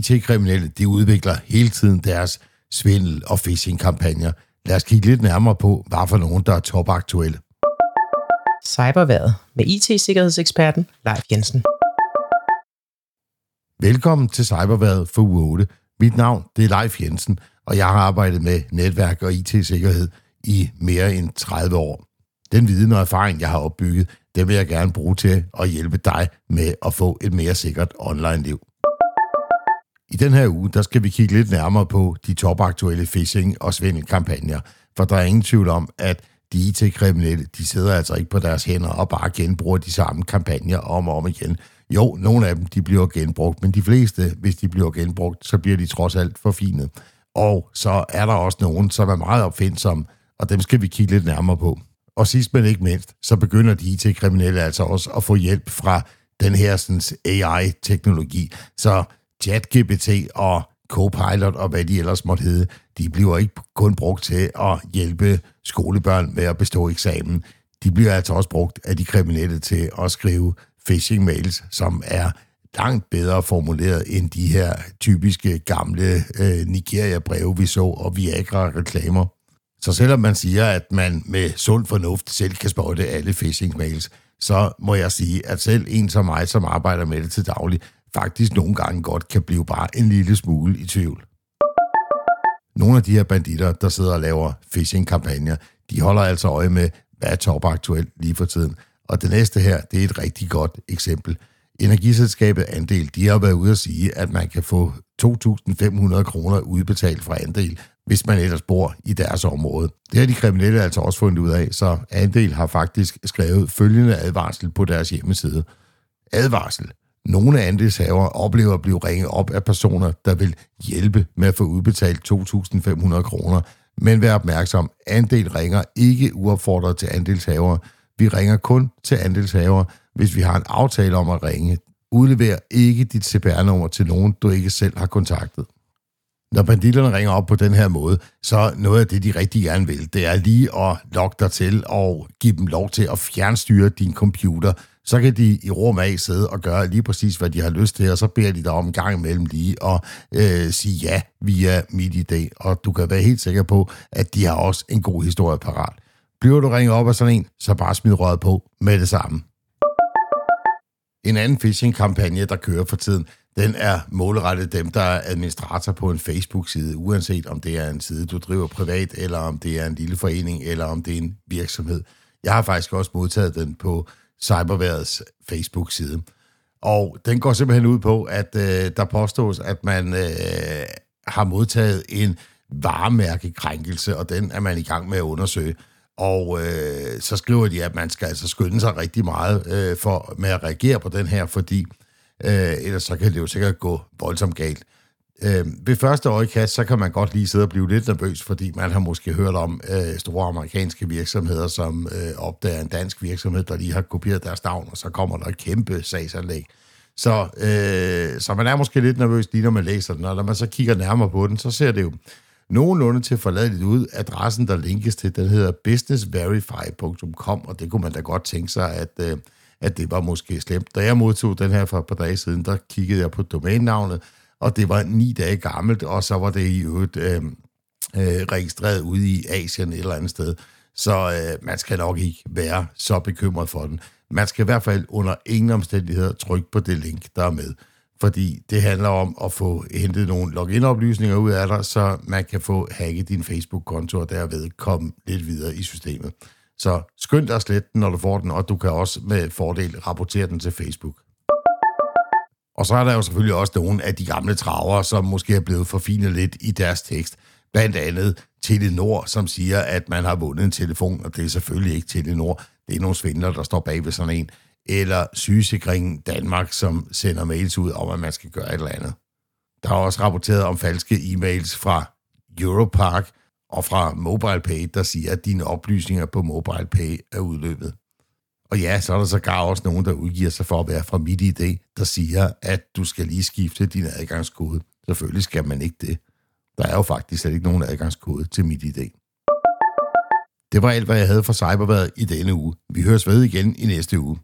IT-kriminelle de udvikler hele tiden deres svindel- og phishing-kampagner. Lad os kigge lidt nærmere på, hvad for nogen, der er topaktuelle. Cyberværet med IT-sikkerhedseksperten Leif Jensen. Velkommen til Cyberværet for uge 8. Mit navn det er Leif Jensen, og jeg har arbejdet med netværk og IT-sikkerhed i mere end 30 år. Den viden og erfaring, jeg har opbygget, det vil jeg gerne bruge til at hjælpe dig med at få et mere sikkert online-liv. I den her uge, der skal vi kigge lidt nærmere på de topaktuelle phishing- og svindelkampagner, for der er ingen tvivl om, at de IT-kriminelle, de sidder altså ikke på deres hænder og bare genbruger de samme kampagner om og om igen. Jo, nogle af dem, de bliver genbrugt, men de fleste, hvis de bliver genbrugt, så bliver de trods alt forfinet. Og så er der også nogen, som er meget opfindsomme, og dem skal vi kigge lidt nærmere på. Og sidst men ikke mindst, så begynder de IT-kriminelle altså også at få hjælp fra den her sådan, AI-teknologi. Så ChatGPT og Copilot og hvad de ellers måtte hedde, de bliver ikke kun brugt til at hjælpe skolebørn med at bestå eksamen. De bliver altså også brugt af de kriminelle til at skrive phishing-mails, som er langt bedre formuleret end de her typiske gamle øh, Nigeria-breve, vi så, og Viagra-reklamer. Så selvom man siger, at man med sund fornuft selv kan spotte alle phishing-mails, så må jeg sige, at selv en som mig, som arbejder med det til daglig, faktisk nogle gange godt kan blive bare en lille smule i tvivl. Nogle af de her banditter, der sidder og laver phishing-kampagner, de holder altså øje med, hvad er topaktuelt lige for tiden. Og det næste her, det er et rigtig godt eksempel. Energiselskabet Andel, de har været ude at sige, at man kan få 2.500 kroner udbetalt fra Andel, hvis man ellers bor i deres område. Det har de kriminelle altså også fundet ud af, så Andel har faktisk skrevet følgende advarsel på deres hjemmeside. Advarsel. Nogle andelshaver oplever at blive ringet op af personer, der vil hjælpe med at få udbetalt 2.500 kroner. Men vær opmærksom, andel ringer ikke uopfordret til andelshaver. Vi ringer kun til andelshaver, hvis vi har en aftale om at ringe. Udlever ikke dit CPR-nummer til nogen, du ikke selv har kontaktet. Når banditterne ringer op på den her måde, så noget af det, de rigtig gerne vil, det er lige at logge dig til og give dem lov til at fjernstyre din computer, så kan de i rum af sidde og gøre lige præcis, hvad de har lyst til, og så beder de dig om en gang imellem lige at øh, sige ja via MitID, og du kan være helt sikker på, at de har også en god historie parat. Bliver du ringet op af sådan en, så bare smid røret på med det samme. En anden phishing-kampagne, der kører for tiden, den er målrettet dem, der er administrator på en Facebook-side, uanset om det er en side, du driver privat, eller om det er en lille forening, eller om det er en virksomhed. Jeg har faktisk også modtaget den på Cyberværets Facebook-side. Og den går simpelthen ud på, at øh, der påstås, at man øh, har modtaget en varemærkekrænkelse, og den er man i gang med at undersøge. Og øh, så skriver de, at man skal altså skynde sig rigtig meget øh, for med at reagere på den her, fordi øh, ellers så kan det jo sikkert gå voldsomt galt. Øh, ved første øjekast, så kan man godt lige sidde og blive lidt nervøs, fordi man har måske hørt om øh, store amerikanske virksomheder, som øh, opdager en dansk virksomhed, der lige har kopieret deres navn, og så kommer der et kæmpe sagsanlæg. Så, øh, så man er måske lidt nervøs lige når man læser den, og når man så kigger nærmere på den, så ser det jo nogenlunde til forladeligt ud. Adressen, der linkes til, den hedder businessverify.com, og det kunne man da godt tænke sig, at, øh, at det var måske slemt. Da jeg modtog den her for et par dage siden, der kiggede jeg på domænenavnet, og det var ni dage gammelt, og så var det i øvrigt øh, øh, registreret ude i Asien et eller andet sted. Så øh, man skal nok ikke være så bekymret for den. Man skal i hvert fald under ingen omstændigheder trykke på det link, der er med. Fordi det handler om at få hentet nogle login-oplysninger ud af dig, så man kan få hacket din Facebook-konto og derved komme lidt videre i systemet. Så skynd dig slet den, når du får den, og du kan også med fordel rapportere den til Facebook. Og så er der jo selvfølgelig også nogle af de gamle traver, som måske er blevet forfinet lidt i deres tekst. Blandt andet Telenor, som siger, at man har vundet en telefon, og det er selvfølgelig ikke Telenor. Det er nogle svindler, der står bag ved sådan en. Eller Sygesikringen Danmark, som sender mails ud om, at man skal gøre et eller andet. Der er også rapporteret om falske e-mails fra Europark og fra MobilePay, der siger, at dine oplysninger på MobilePay er udløbet. Og ja, så er der sågar også nogen, der udgiver sig for at være fra MitID, der siger, at du skal lige skifte din adgangskode. Selvfølgelig skal man ikke det. Der er jo faktisk slet ikke nogen adgangskode til MitID. Det var alt, hvad jeg havde for Cyberværet i denne uge. Vi høres ved igen i næste uge.